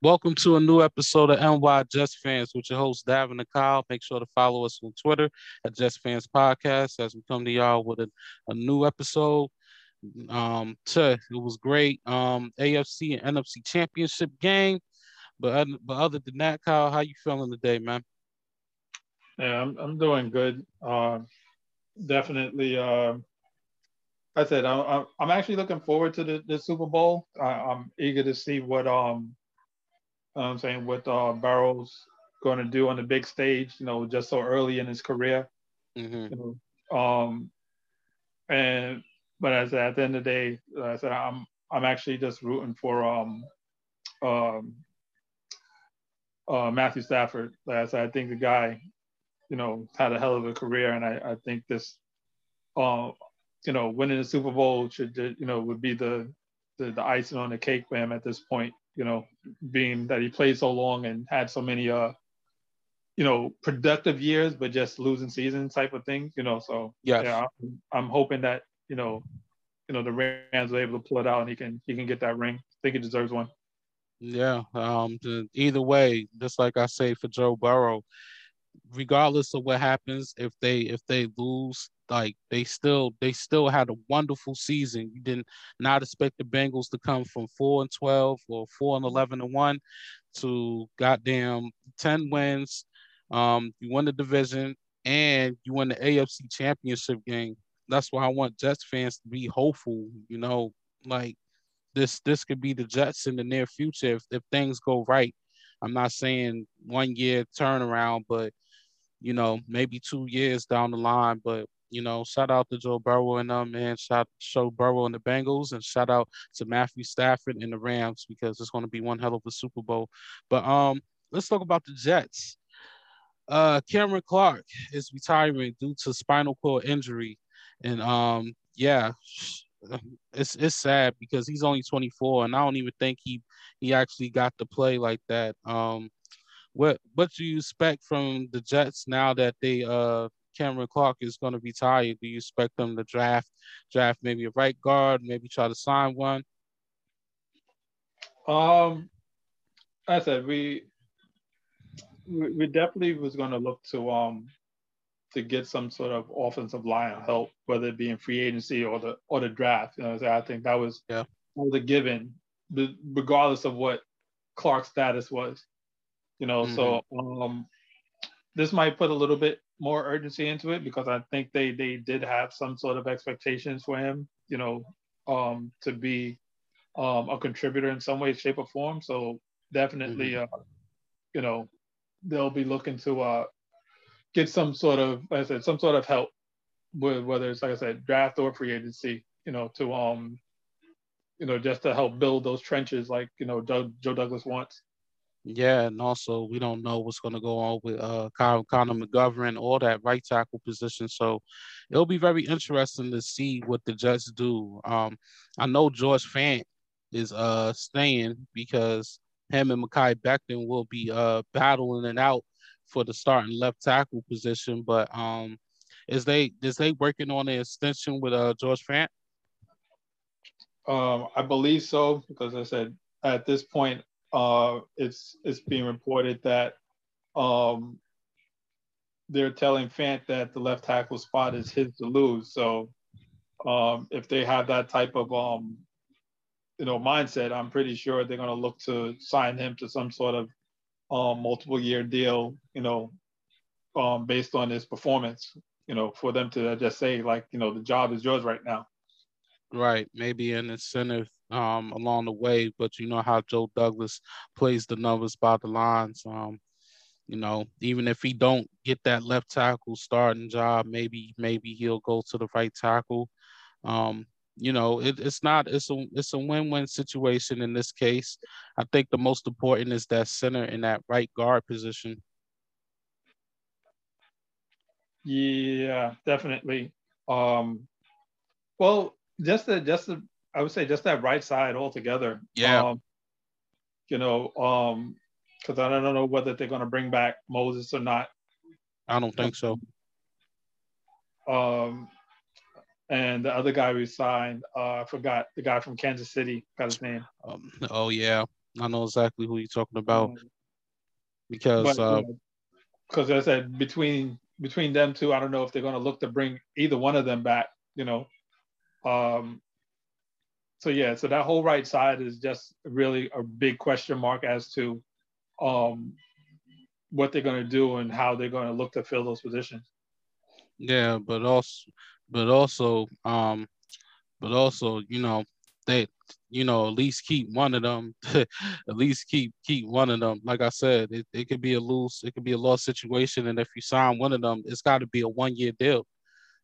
Welcome to a new episode of NY Just Fans with your host Davin and Kyle. Make sure to follow us on Twitter at Just Fans Podcast as we come to y'all with a, a new episode. Um, it was great. Um, AFC and NFC Championship game. But but other than that, Kyle, how you feeling today, man? Yeah, I'm I'm doing good. Uh, definitely. Uh, I said I'm I'm actually looking forward to the, the Super Bowl. I, am eager to see what um I'm saying what uh, Burrow's going to do on the big stage. You know, just so early in his career. Mm-hmm. You know, um, and but as at the end of the day, like I said I'm I'm actually just rooting for um um uh, Matthew Stafford. Like I said, I think the guy, you know, had a hell of a career, and I, I think this, uh, you know, winning the Super Bowl should, you know, would be the, the the icing on the cake for him at this point you know, being that he played so long and had so many, uh, you know, productive years, but just losing seasons type of thing, you know. So yes. yeah, I'm, I'm hoping that you know, you know, the Rams are able to pull it out and he can he can get that ring. I think he deserves one. Yeah. Um. Either way, just like I say for Joe Burrow, regardless of what happens, if they if they lose, like they still they still had a wonderful season. You did not not expect the Bengals to come from four and twelve or four and eleven and one to goddamn ten wins. Um, you won the division and you won the AFC championship game. That's why I want Jets fans to be hopeful, you know, like this this could be the Jets in the near future if, if things go right. I'm not saying one year turnaround, but you know, maybe two years down the line. But you know, shout out to Joe Burrow and them, man. Shout show Burrow and the Bengals, and shout out to Matthew Stafford and the Rams because it's going to be one hell of a Super Bowl. But um, let's talk about the Jets. Uh, Cameron Clark is retiring due to spinal cord injury, and um, yeah, it's it's sad because he's only 24, and I don't even think he he actually got to play like that. Um, what what do you expect from the Jets now that they uh Cameron Clark is going to be tired. Do you expect them to draft draft maybe a right guard, maybe try to sign one? Um, I said we we definitely was going to look to um to get some sort of offensive line help, whether it be in free agency or the or the draft. You know, I think that was yeah that was a given, regardless of what Clark's status was. You know, mm-hmm. so um, this might put a little bit more urgency into it because I think they they did have some sort of expectations for him, you know, um, to be um, a contributor in some way, shape, or form. So definitely, mm-hmm. uh, you know, they'll be looking to uh, get some sort of, like I said, some sort of help with whether it's like I said, draft or free agency, you know, to um, you know, just to help build those trenches like you know Doug, Joe Douglas wants. Yeah, and also we don't know what's going to go on with uh Connor McGovern or that right tackle position. So it'll be very interesting to see what the Jets do. Um, I know George Fant is uh staying because him and Mekhi Becton will be uh battling it out for the starting left tackle position. But um, is they is they working on an extension with uh George Fant? Um, I believe so because I said at this point uh, it's it's being reported that um, they're telling Fant that the left tackle spot is his to lose. So um, if they have that type of um, you know mindset, I'm pretty sure they're going to look to sign him to some sort of um, multiple year deal. You know, um, based on his performance. You know, for them to just say like, you know, the job is yours right now. Right, maybe an incentive um, along the way, but you know how Joe Douglas plays the numbers by the lines. Um, you know, even if he don't get that left tackle starting job, maybe maybe he'll go to the right tackle. Um, you know, it, it's not it's a it's a win-win situation in this case. I think the most important is that center in that right guard position. Yeah, definitely. Um, well, just the just the I would say just that right side altogether. Yeah. Um, you know, um, because I don't know whether they're going to bring back Moses or not. I don't think so. Um, and the other guy we signed, uh, I forgot the guy from Kansas City. Got his name. Um, oh yeah, I know exactly who you're talking about mm-hmm. because because uh, I said between between them two, I don't know if they're going to look to bring either one of them back. You know, um, so yeah, so that whole right side is just really a big question mark as to um, what they're going to do and how they're going to look to fill those positions. Yeah, but also, but also, um, but also, you know, they, you know, at least keep one of them. at least keep keep one of them. Like I said, it, it could be a loose, it could be a lost situation, and if you sign one of them, it's got to be a one year deal.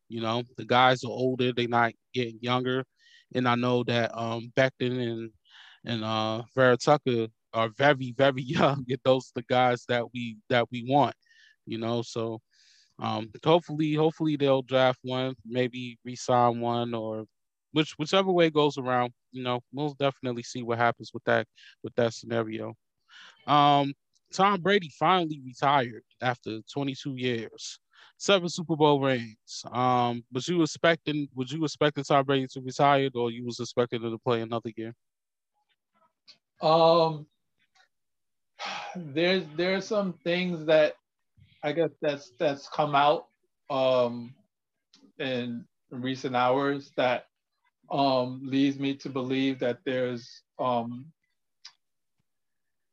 You know, the guys are older; they're not getting younger, and I know that um Becton and and uh are very very young, and those are the guys that we that we want. You know, so um, hopefully, hopefully they'll draft one, maybe resign one, or which whichever way goes around. You know, we'll definitely see what happens with that with that scenario. Um, Tom Brady finally retired after 22 years, seven Super Bowl rings. Um, was you expecting? Would you expecting Tom Brady to retire, or you was expecting him to play another year? Um, there's there's some things that I guess that's that's come out um, in recent hours that um, leads me to believe that there's um,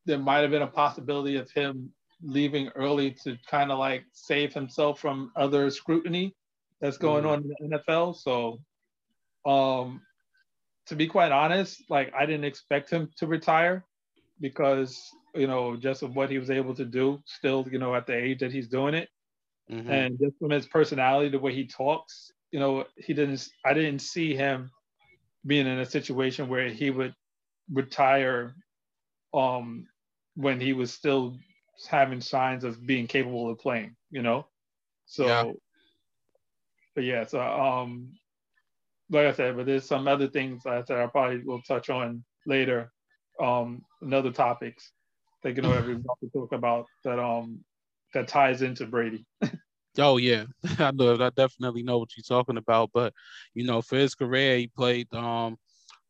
there might have been a possibility of him leaving early to kind of like save himself from other scrutiny that's going mm. on in the NFL. So, um, to be quite honest, like I didn't expect him to retire because you know, just of what he was able to do still, you know, at the age that he's doing it. Mm-hmm. And just from his personality, the way he talks, you know, he didn't, I didn't see him being in a situation where he would retire um, when he was still having signs of being capable of playing, you know? So, yeah. but yeah, so, um, like I said, but there's some other things I said I probably will touch on later, um, in other topics thinking of everyone to talk about that um that ties into Brady. oh yeah, I know. I definitely know what you're talking about. But you know, for his career, he played um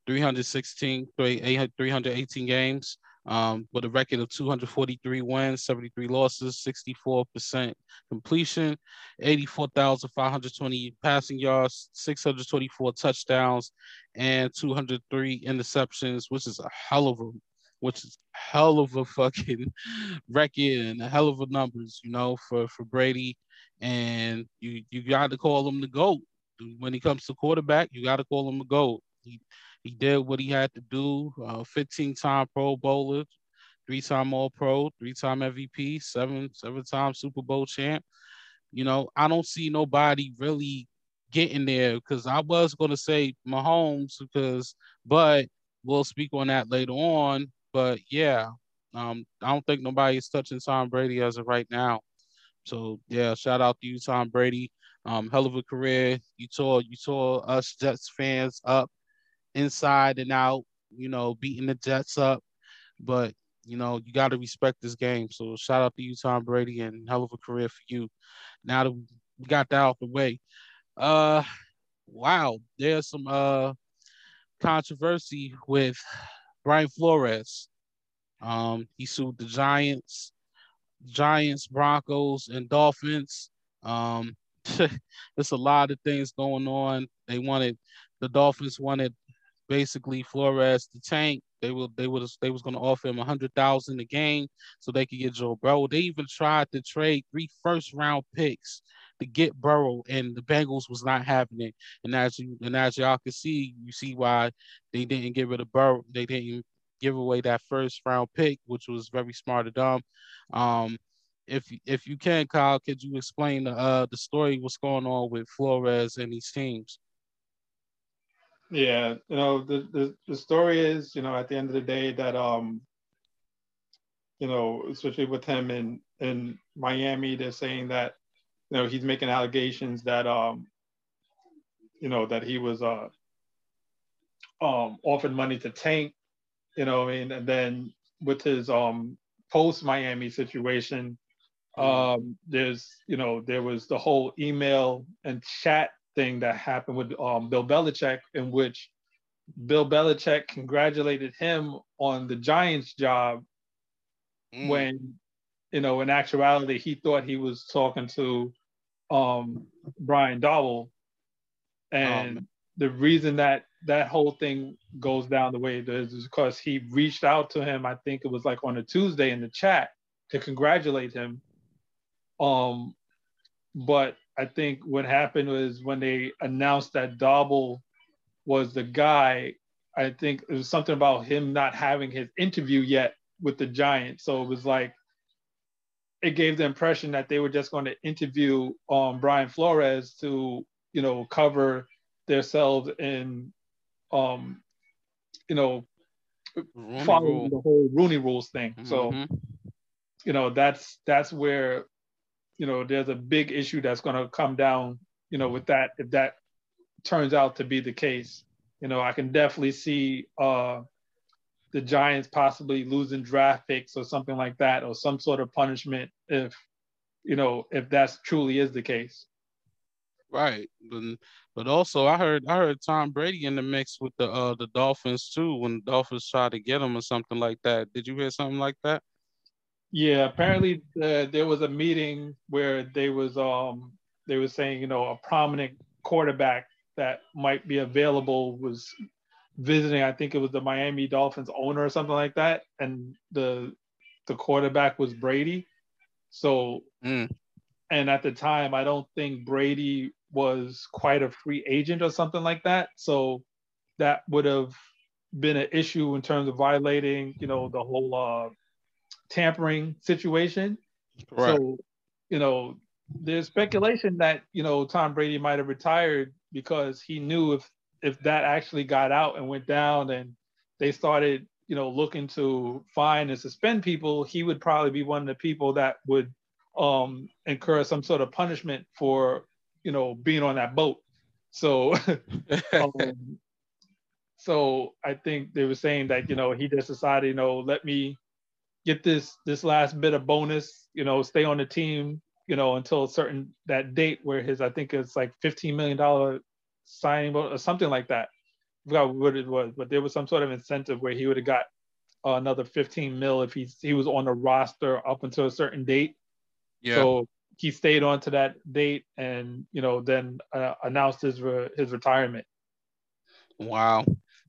316, 318 games um, with a record of 243 wins, 73 losses, 64% completion, 84,520 passing yards, 624 touchdowns, and 203 interceptions, which is a hell of a which is hell of a fucking record and a hell of a numbers, you know, for for Brady. And you you got to call him the goat when he comes to quarterback. You got to call him the goat. He he did what he had to do. Uh, 15 time Pro Bowler, three time All Pro, three time MVP, seven seven time Super Bowl champ. You know, I don't see nobody really getting there because I was gonna say Mahomes because, but we'll speak on that later on. But yeah, um, I don't think nobody's touching Tom Brady as of right now. So yeah, shout out to you, Tom Brady. Um, hell of a career. You tore you tore us Jets fans up inside and out. You know, beating the Jets up. But you know, you got to respect this game. So shout out to you, Tom Brady, and hell of a career for you. Now that we got that out the way, uh, wow, there's some uh controversy with Brian Flores. Um, he sued the Giants, Giants, Broncos, and Dolphins. Um, there's a lot of things going on. They wanted the Dolphins wanted basically Flores the tank. They will they would they was gonna offer him a hundred thousand a game so they could get Joe Burrow. They even tried to trade three first round picks to get Burrow, and the Bengals was not having it. And as you and as y'all can see, you see why they didn't get rid of Burrow. They didn't give away that first round pick, which was very smart of them. Um, if if you can, Kyle, could you explain the uh, the story? What's going on with Flores and these teams? Yeah, you know the, the the story is, you know, at the end of the day, that um, you know, especially with him in in Miami, they're saying that you know, he's making allegations that, um, you know, that he was uh, um, offered money to Tank, you know, I mean, and then with his um, post Miami situation, mm-hmm. um, there's, you know, there was the whole email and chat thing that happened with um, Bill Belichick, in which Bill Belichick congratulated him on the Giants job mm. when, you know, in actuality, he thought he was talking to um, Brian Daboll. And um, the reason that that whole thing goes down the way it does is because he reached out to him, I think it was like on a Tuesday in the chat to congratulate him. Um, but I think what happened was when they announced that Daboll was the guy, I think it was something about him not having his interview yet with the Giants. So it was like it gave the impression that they were just going to interview um, Brian Flores to, you know, cover themselves in, um, you know, Rooney following rule. the whole Rooney Rules thing. Mm-hmm. So, you know, that's that's where, you know, there's a big issue that's going to come down, you know, with that if that turns out to be the case. You know, I can definitely see uh, the Giants possibly losing draft picks or something like that, or some sort of punishment if you know if that's truly is the case. Right, but but also I heard I heard Tom Brady in the mix with the uh the Dolphins too when the Dolphins tried to get him or something like that. Did you hear something like that? Yeah, apparently uh, there was a meeting where they was um they were saying you know a prominent quarterback that might be available was visiting. I think it was the Miami Dolphins owner or something like that, and the the quarterback was Brady. So, mm. and at the time, I don't think Brady was quite a free agent or something like that. So that would have been an issue in terms of violating, you know, the whole uh, tampering situation. Right. So, you know, there's speculation that you know Tom Brady might have retired because he knew if if that actually got out and went down and they started, you know, looking to fine and suspend people, he would probably be one of the people that would um, incur some sort of punishment for, you know, being on that boat. So, um, so I think they were saying that, you know, he just decided, you know, let me get this this last bit of bonus, you know, stay on the team, you know, until a certain that date where his I think it's like fifteen million dollar signing or something like that. I forgot what it was, but there was some sort of incentive where he would have got uh, another 15 mil if he he was on the roster up until a certain date. Yeah. So he stayed on to that date and you know then uh, announced his re- his retirement. Wow.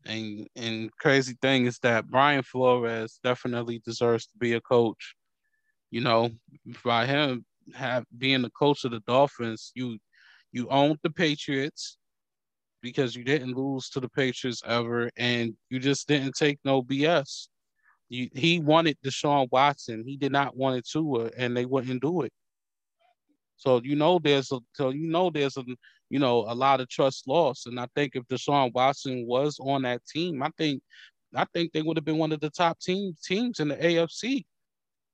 And and crazy thing is that Brian Flores definitely deserves to be a coach. You know, by him have being the coach of the Dolphins, you you owned the Patriots, because you didn't lose to the Patriots ever, and you just didn't take no BS. You, he wanted Deshaun Watson. He did not want it to, and they wouldn't do it. So you know there's a so you know there's a you know a lot of trust lost. And I think if Deshaun Watson was on that team, I think I think they would have been one of the top team teams in the AFC.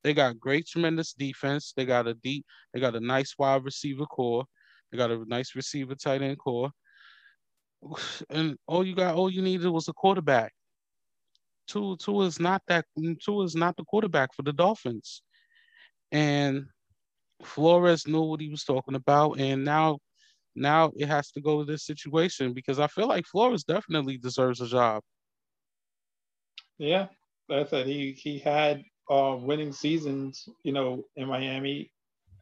They got great, tremendous defense. They got a deep, they got a nice wide receiver core. They got a nice receiver tight end core and all you got, all you needed was a quarterback. Tua, Tua is not that. Tua is not the quarterback for the Dolphins, and Flores knew what he was talking about, and now, now it has to go to this situation because I feel like Flores definitely deserves a job. Yeah, that's it. He he had uh, winning seasons, you know, in Miami,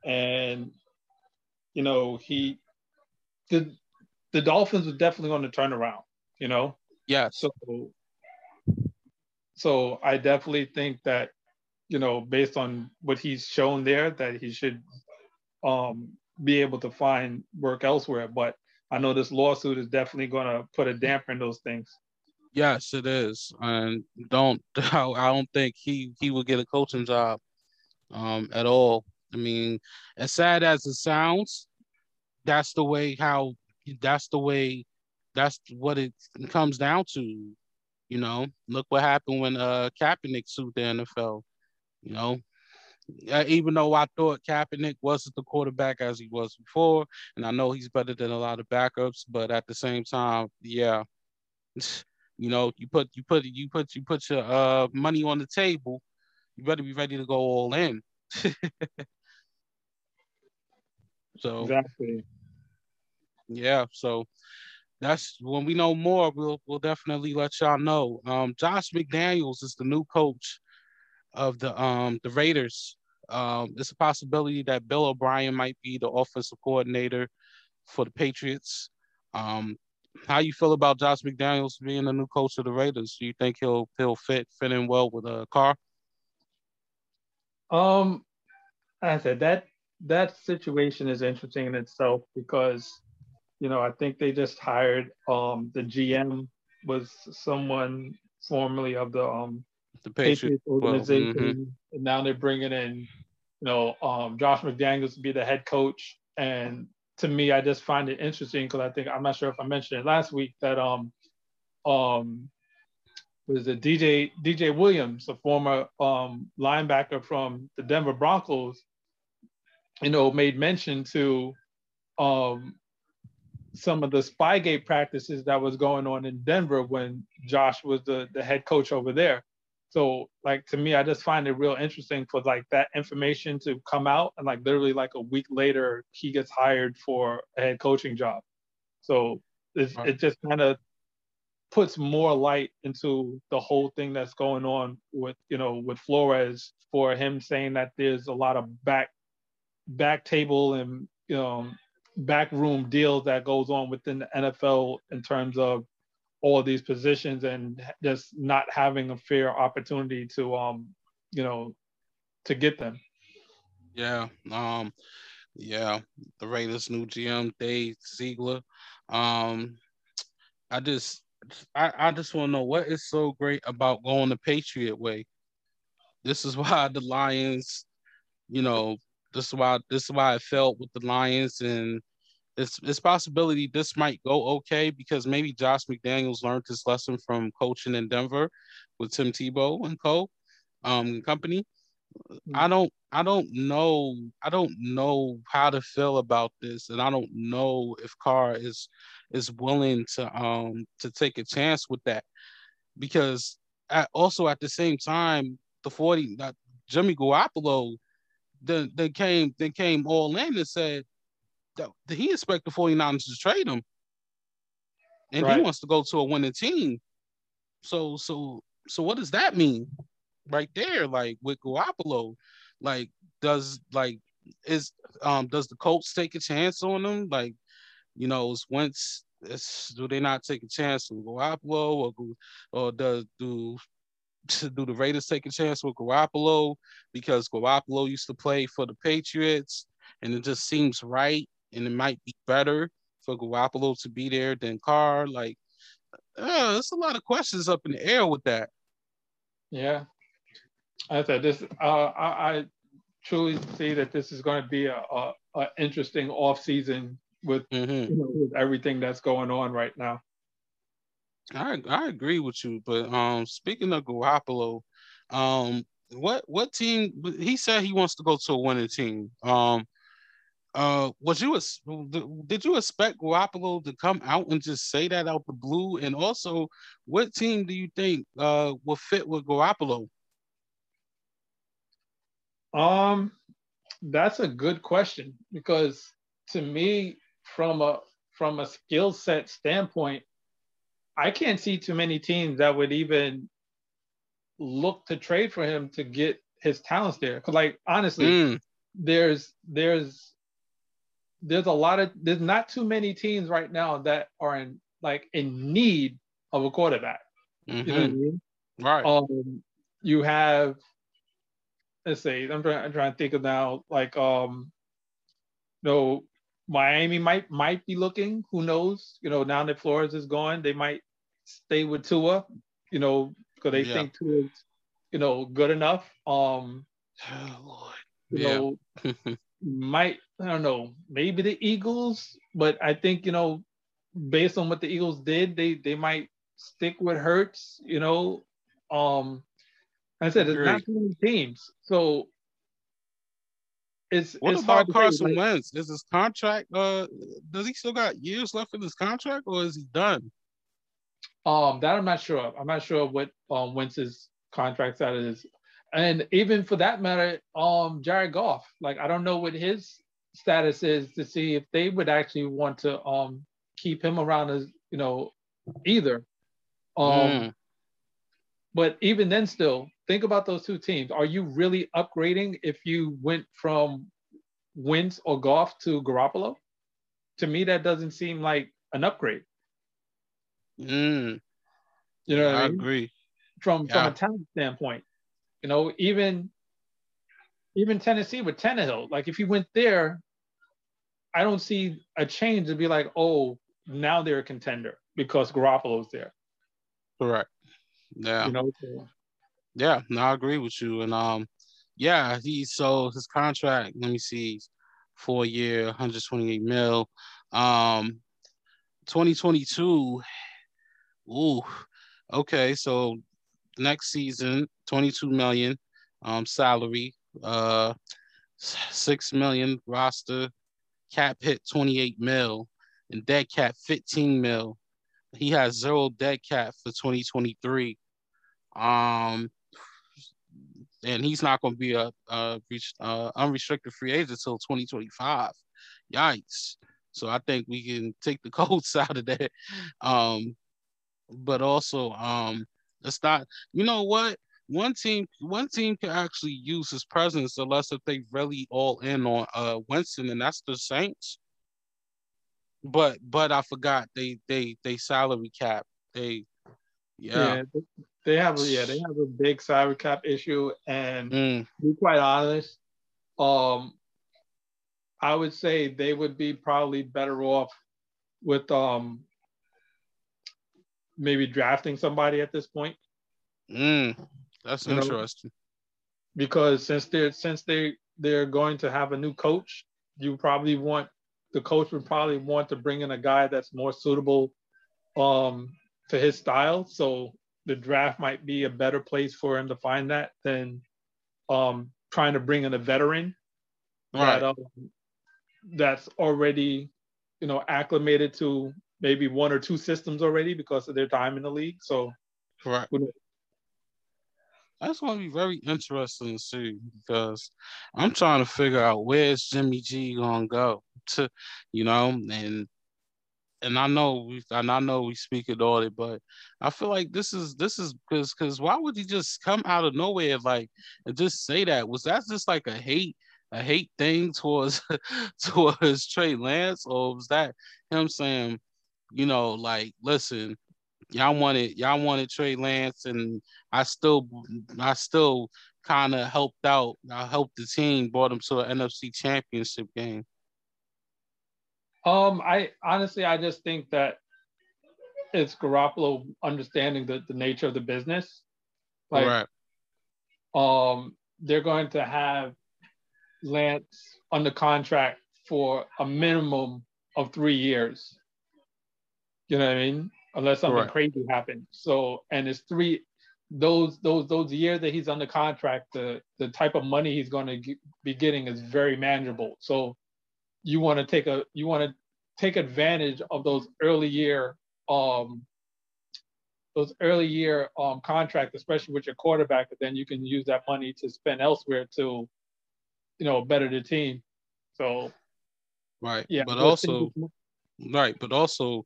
and you know he the the Dolphins are definitely going to turn around, you know? Yeah. So, so I definitely think that, you know, based on what he's shown there, that he should um, be able to find work elsewhere. But I know this lawsuit is definitely going to put a damper in those things. Yes, it is, and don't I don't think he he will get a coaching job um, at all. I mean, as sad as it sounds, that's the way how that's the way that's what it comes down to. You know, look what happened when uh Kaepernick sued the NFL. You know, uh, even though I thought Kaepernick wasn't the quarterback as he was before, and I know he's better than a lot of backups, but at the same time, yeah, you know, you put you put you put you put your uh money on the table, you better be ready to go all in. so exactly. Yeah, so that's when we know more. We'll we'll definitely let y'all know. Um, Josh McDaniels is the new coach of the um the Raiders. Um, it's a possibility that Bill O'Brien might be the offensive coordinator for the Patriots. Um, how you feel about Josh McDaniels being the new coach of the Raiders? Do you think he'll he'll fit fit in well with a uh, Carr? Um, I said that that situation is interesting in itself because you know I think they just hired um the GM was someone formerly of the um the Patriots, organization, well, mm-hmm. and now they're bringing in you know um Josh McDaniels to be the head coach and to me I just find it interesting because I think I'm not sure if I mentioned it last week that um um was the DJ DJ Williams, a former um, linebacker from the Denver Broncos, you know, made mention to um, some of the Spygate practices that was going on in Denver when Josh was the, the head coach over there. So like to me, I just find it real interesting for like that information to come out and like literally like a week later he gets hired for a head coaching job. So it's, right. it just kind of puts more light into the whole thing that's going on with you know with Flores for him saying that there's a lot of back back table and you know backroom deals that goes on within the NFL in terms of all of these positions and just not having a fair opportunity to um you know to get them. Yeah. Um yeah, the Raiders new GM Dave Ziegler. Um I just I, I just want to know what is so great about going the Patriot way. This is why the Lions, you know, this is why this is why I felt with the Lions, and it's it's possibility this might go okay because maybe Josh McDaniels learned his lesson from coaching in Denver with Tim Tebow and co. Um, company. I don't I don't know I don't know how to feel about this, and I don't know if Carr is is willing to um to take a chance with that because at, also at the same time the 40 uh, Jimmy Garoppolo then then came then came all in and said he expect the 49ers to trade him. And right. he wants to go to a winning team. So so so what does that mean? Right there like with Garoppolo like does like is um does the Colts take a chance on him? Like you know, once do they not take a chance with Garoppolo, or or does do do the Raiders take a chance with Garoppolo? Because Garoppolo used to play for the Patriots, and it just seems right, and it might be better for Garoppolo to be there than Carr. Like, uh, there's a lot of questions up in the air with that. Yeah, I said this. Uh, I, I truly see that this is going to be a, a, a interesting off season with, mm-hmm. you know, with everything that's going on right now. I I agree with you, but um, speaking of Garoppolo, um, what what team? He said he wants to go to a winning team. Um, uh, was you did you expect Garoppolo to come out and just say that out the blue? And also, what team do you think uh will fit with Garoppolo? Um, that's a good question because to me, from a from a skill set standpoint, I can't see too many teams that would even look to trade for him to get his talents there. Cause like honestly, mm. there's there's there's a lot of there's not too many teams right now that are in like in need of a quarterback. Mm-hmm. You know what I mm-hmm. mean? Right. Um, you have let's say I'm trying, I'm trying to think of now like um you know Miami might might be looking. Who knows? You know, now that Flores is gone, they might stay with Tua. You know, because they yeah. think Tua's, you know, good enough. Um, oh, Lord. you yeah. know, might I don't know, maybe the Eagles, but I think you know, based on what the Eagles did, they they might stick with Hurts. You know, um, I said it's not too many teams, so it's what it's about Carson Wentz? Is his contract? Uh, does he still got years left in his contract, or is he done? Um, that I'm not sure. I'm not sure what um Wentz's contract status and even for that matter, um, Jared Goff. Like I don't know what his status is to see if they would actually want to um keep him around as you know, either. Um, mm. But even then, still, think about those two teams. Are you really upgrading if you went from Wentz or Goff to Garoppolo? To me, that doesn't seem like an upgrade. Mm. You know, I, I mean? agree. From yeah. from a talent standpoint, you know, even even Tennessee with Tannehill, like if you went there, I don't see a change to be like, oh, now they're a contender because Garoppolo's there. Correct. Yeah. You know. So. Yeah, no, I agree with you. And um, yeah, he so his contract. Let me see, four year, 128 mil. Um, 2022. Ooh, okay. So next season, 22 million um salary, uh, six million roster, cap hit 28 mil, and dead cap 15 mil. He has zero dead cap for 2023. Um, and he's not going to be a, a, a, unrestricted free agent until 2025. Yikes! So I think we can take the Colts out of that. Um, but also, um, it's not. You know what? One team, one team can actually use his presence unless if they really all in on uh Winston, and that's the Saints. But but I forgot they they they salary cap. They yeah. yeah they have a, yeah they have a big salary cap issue, and mm. to be quite honest, um, I would say they would be probably better off with um maybe drafting somebody at this point. Mm, that's you interesting. Know? Because since they're since they they're going to have a new coach, you probably want the coach would probably want to bring in a guy that's more suitable um to his style. So the draft might be a better place for him to find that than um trying to bring in a veteran right. that um, that's already you know acclimated to maybe one or two systems already because of their time in the league. So correct. That's going to be very interesting to see because I'm trying to figure out where's Jimmy G going to go to, you know, and and I know we and I know we speak it all, it, but I feel like this is this is because because why would he just come out of nowhere like and just say that? Was that just like a hate a hate thing towards towards Trey Lance, or was that him saying, you know, like, listen, y'all wanted y'all wanted Trey Lance, and I still I still kind of helped out. I helped the team, brought them to an NFC Championship game. Um, I honestly, I just think that it's Garoppolo understanding the, the nature of the business. Like, right. um, they're going to have Lance under contract for a minimum of three years. You know what I mean? Unless something right. crazy happens. So, and it's three those those those years that he's under contract, the the type of money he's going to be getting is very manageable. So, you want to take a you want to take advantage of those early year um those early year um contracts, especially with your quarterback, but then you can use that money to spend elsewhere to you know, better the team. So, right. Yeah. But also, right. But also,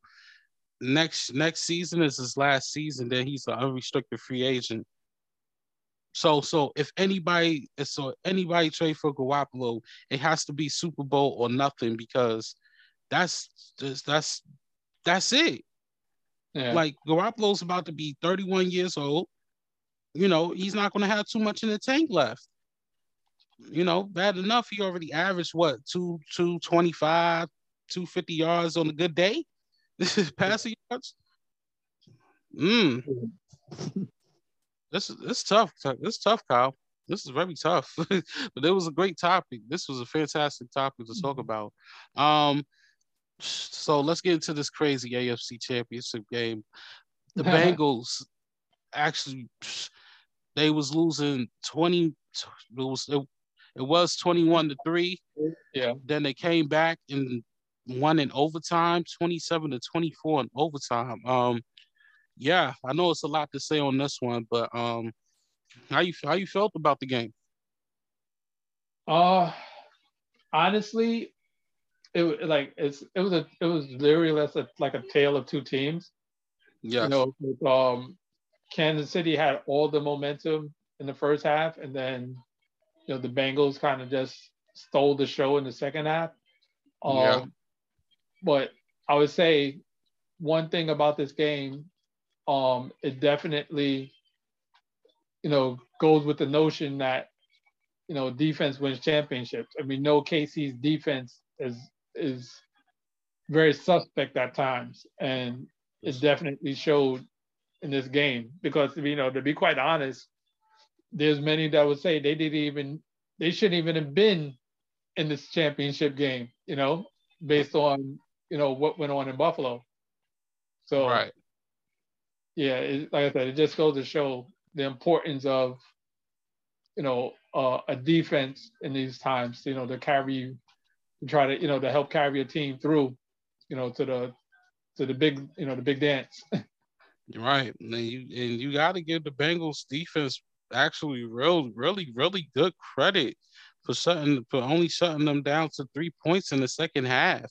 next next season is his last season. Then he's an unrestricted free agent. So, so if anybody, so anybody trade for Garoppolo, it has to be Super Bowl or nothing because that's just that's that's it. Yeah. Like Garoppolo's about to be 31 years old. You know, he's not going to have too much in the tank left you know, bad enough. He already averaged what two two twenty five, two fifty yards on a good day. This is passing yards. Mm. this is it's tough. It's tough, Kyle. This is very tough. but it was a great topic. This was a fantastic topic to talk about. Um, so let's get into this crazy AFC championship game. The Bengals actually they was losing 20 it was it, it was 21 to 3. Yeah. Then they came back and won in overtime, 27 to 24 in overtime. Um yeah, I know it's a lot to say on this one, but um how you how you felt about the game? Uh honestly, it like it's it was a it was literally less a, like a tale of two teams. Yeah. You know, with, um, Kansas City had all the momentum in the first half, and then you know the Bengals kind of just stole the show in the second half. Um, yeah. But I would say one thing about this game, um, it definitely, you know, goes with the notion that, you know, defense wins championships. I mean, no KC's defense is is very suspect at times, and it definitely showed in this game because you know to be quite honest, there's many that would say they didn't even they shouldn't even have been in this championship game, you know, based on you know what went on in Buffalo. So right, yeah, it, like I said, it just goes to show the importance of you know uh, a defense in these times, you know, to carry you, to try to you know to help carry a team through, you know, to the to the big you know the big dance. right, and you and you got to give the Bengals defense actually real really really good credit for shutting for only shutting them down to three points in the second half.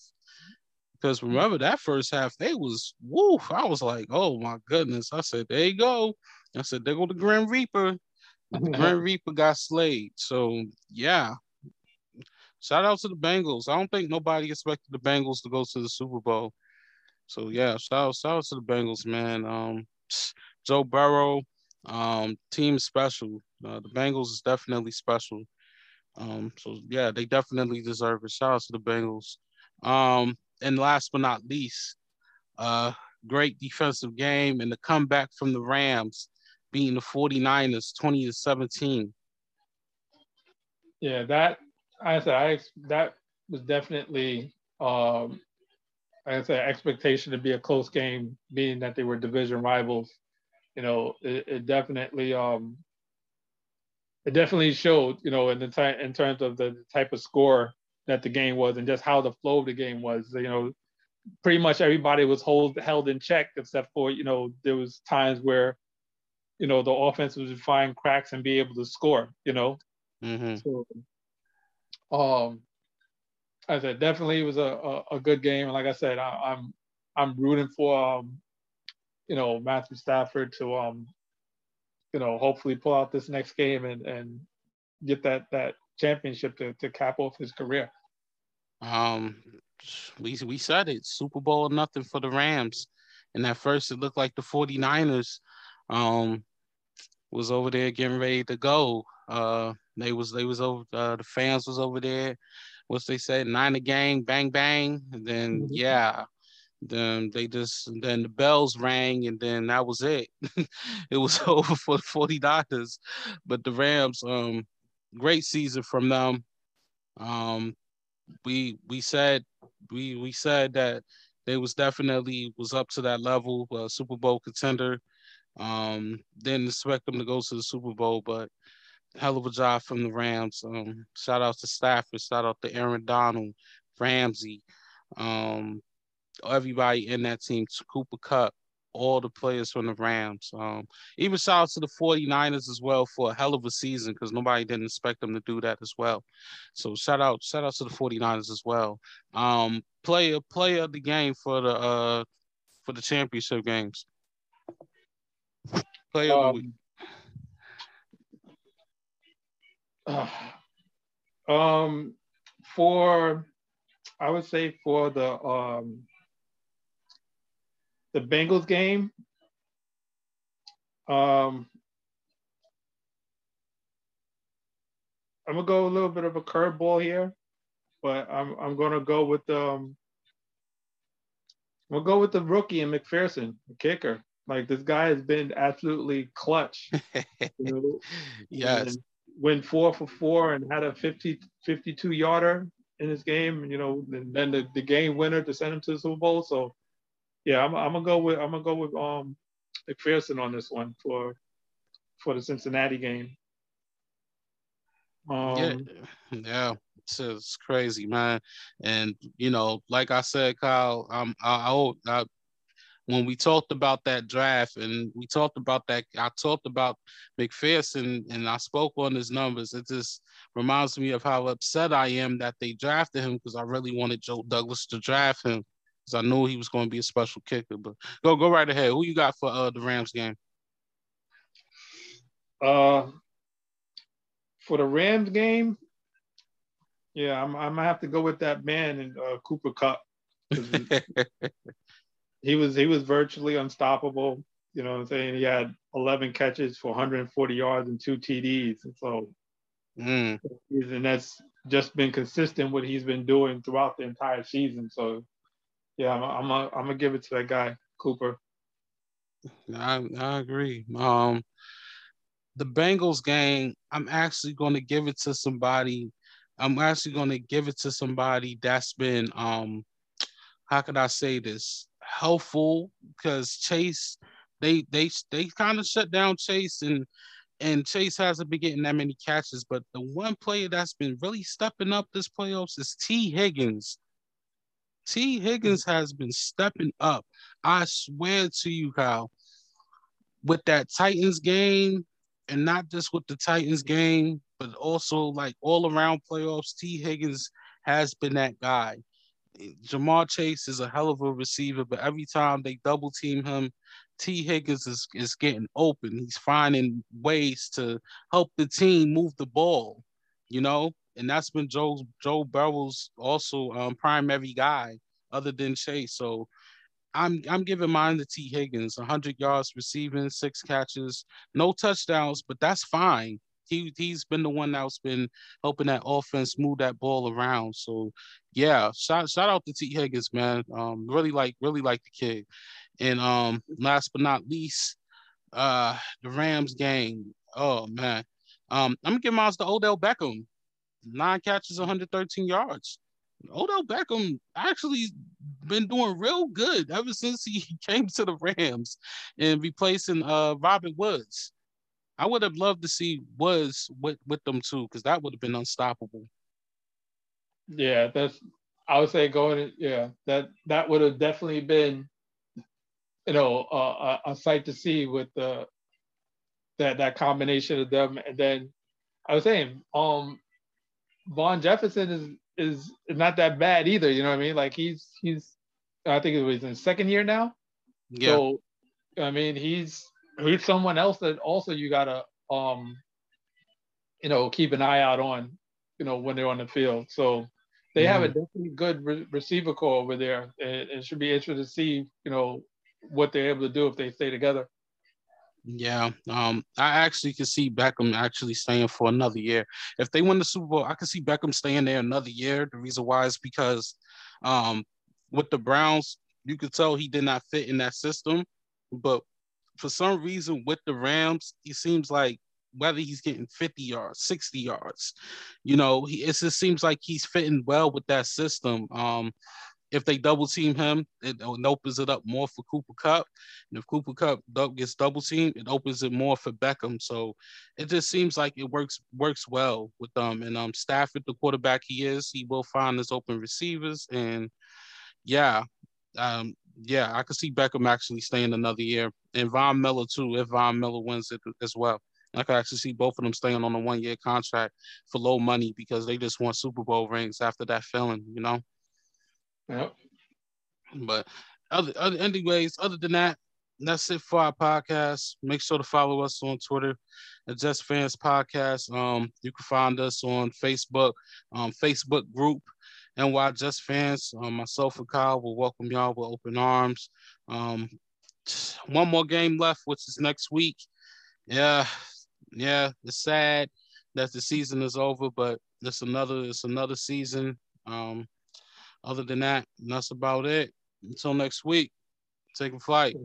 Because remember that first half, they was woof. I was like, oh my goodness. I said, there you go. I said, there go the Grim Reaper. The Grim Reaper got slayed. So yeah. Shout out to the Bengals. I don't think nobody expected the Bengals to go to the Super Bowl. So yeah, shout out, shout out to the Bengals, man. Um, Joe Burrow, um, team special. Uh, the Bengals is definitely special. Um, so yeah, they definitely deserve it. Shout out to the Bengals. Um, and last but not least, uh, great defensive game and the comeback from the Rams beating the 49ers 20 to 17. Yeah, that I said I that was definitely um I said expectation to be a close game, being that they were division rivals. You know, it, it definitely um it definitely showed, you know, in the time in terms of the type of score that the game was and just how the flow of the game was. You know, pretty much everybody was hold, held in check except for, you know, there was times where, you know, the offense would find cracks and be able to score, you know. Mm-hmm. So, um, I said definitely it was a, a, a good game. And like I said, I, am I'm, I'm rooting for um, you know, Matthew Stafford to um, you know, hopefully pull out this next game and and get that that championship to, to cap off his career. Um, we we said it, Super Bowl or nothing for the Rams. And at first, it looked like the 49ers um, was over there getting ready to go. Uh, they was they was over. Uh, the fans was over there. What's they said? Nine a game, bang bang. And then mm-hmm. yeah, then they just then the bells rang and then that was it. it was over for the 49ers. But the Rams, um, great season from them. Um, we we said we we said that they was definitely was up to that level, uh, Super Bowl contender. Um, didn't expect them to go to the Super Bowl, but hell of a job from the Rams. Um, shout out to Stafford, shout out to Aaron Donald, Ramsey, um, everybody in that team, Cooper Kupp, all the players from the Rams. Um, even shout out to the 49ers as well for a hell of a season because nobody didn't expect them to do that as well. So shout out, shout out to the 49ers as well. Um, player player of the game for the uh for the championship games. Player um, of the week. Uh, um for I would say for the um the Bengals game, um, I'm gonna go a little bit of a curveball here, but I'm I'm gonna go with um we'll go with the rookie and McPherson, the kicker. Like this guy has been absolutely clutch. you know? yes. Went four for four and had a 50, 52 yarder in his game, you know, and then the, the game winner to send him to the Super Bowl. So yeah, I'm, I'm gonna go with I'm gonna go with um McPherson on this one for for the Cincinnati game. Um, yeah, yeah, it's, it's, crazy, man. And you know, like I said, Kyle, I'm I, I, I when we talked about that draft and we talked about that, I talked about McPherson and I spoke on his numbers. It just reminds me of how upset I am that they drafted him because I really wanted Joe Douglas to draft him because I knew he was going to be a special kicker. But go go right ahead. Who you got for uh, the Rams game? Uh, for the Rams game, yeah, I'm, I'm gonna have to go with that man in uh, Cooper Kupp. he was he was virtually unstoppable. You know what I'm saying? He had 11 catches for 140 yards and two TDs. And so, mm. and that's just been consistent what he's been doing throughout the entire season. So, yeah, I'm I'm a, I'm gonna give it to that guy Cooper. I I agree. Um, the Bengals game, I'm actually going to give it to somebody. I'm actually going to give it to somebody that's been um, how could I say this? Helpful because Chase, they they they kind of shut down Chase and and Chase hasn't been getting that many catches. But the one player that's been really stepping up this playoffs is Tee Higgins. Tee hmm. Higgins has been stepping up. I swear to you, Kyle, with that Titans game, and not just with the Titans game, but also like all around playoffs, Tee Higgins has been that guy. Ja'Marr Chase is a hell of a receiver, but every time they double team him, Tee Higgins is, is getting open. He's finding ways to help the team move the ball, you know? And that's been Joe Joe Burrow's also um, primary guy, other than Chase. So I'm I'm giving mine to Tee Higgins, 100 yards receiving, six catches, no touchdowns, but that's fine. He he's been the one that's been helping that offense move that ball around. So yeah, shout shout out to Tee Higgins, man. Um, really like really like the kid. And um, last but not least, uh, the Rams game. Oh man, um, I'm gonna give mine to Odell Beckham nine catches, 113 yards. Odell Beckham actually been doing real good ever since he came to the Rams and replacing uh Robin Woods. I would have loved to see Woods with, with them too, because that would have been unstoppable. Yeah, that's I would say going yeah, that that would have definitely been you know uh, a, a sight to see with the that that combination of them and then I was saying um Van Jefferson is is not that bad either. You know what I mean? Like he's he's I think it was in second year now. Yeah. So I mean he's he's someone else that also you gotta um you know keep an eye out on you know when they're on the field. So they mm-hmm. have a mm-hmm. definitely good re- receiver corps over there. It, it should be interesting to see you know what they're able to do if they stay together. Yeah, um, I actually could see Beckham actually staying for another year. If they win the Super Bowl, I could see Beckham staying there another year. The reason why is because um, with the Browns, you could tell he did not fit in that system. But for some reason, with the Rams, he seems like whether he's getting 50 yards, 60 yards, you know, he, it just seems like he's fitting well with that system. Um, if they double team him, it, opens it up more for Cooper Kupp. And if Cooper Kupp gets double teamed, it opens it more for Beckham. So it just seems like it works works well with them. And um, Stafford, the quarterback he is, he will find his open receivers. And yeah, um, yeah, I could see Beckham actually staying another year, and Von Miller too. If Von Miller wins it as well. I could actually see both of them staying on a one year contract for low money because they just want Super Bowl rings after that feeling, you know? But other, other anyways, other than that, that's it for our podcast. Make sure to follow us on Twitter at Just Fans Podcast. Um, you can find us on Facebook, um, Facebook group NY Just Fans. Um, myself and Kyle will welcome y'all with open arms. Um, one more game left, which is next week. Yeah, yeah, it's sad that the season is over, but it's another it's another season. Um, other than that, that's about it. Until next week, take a flight.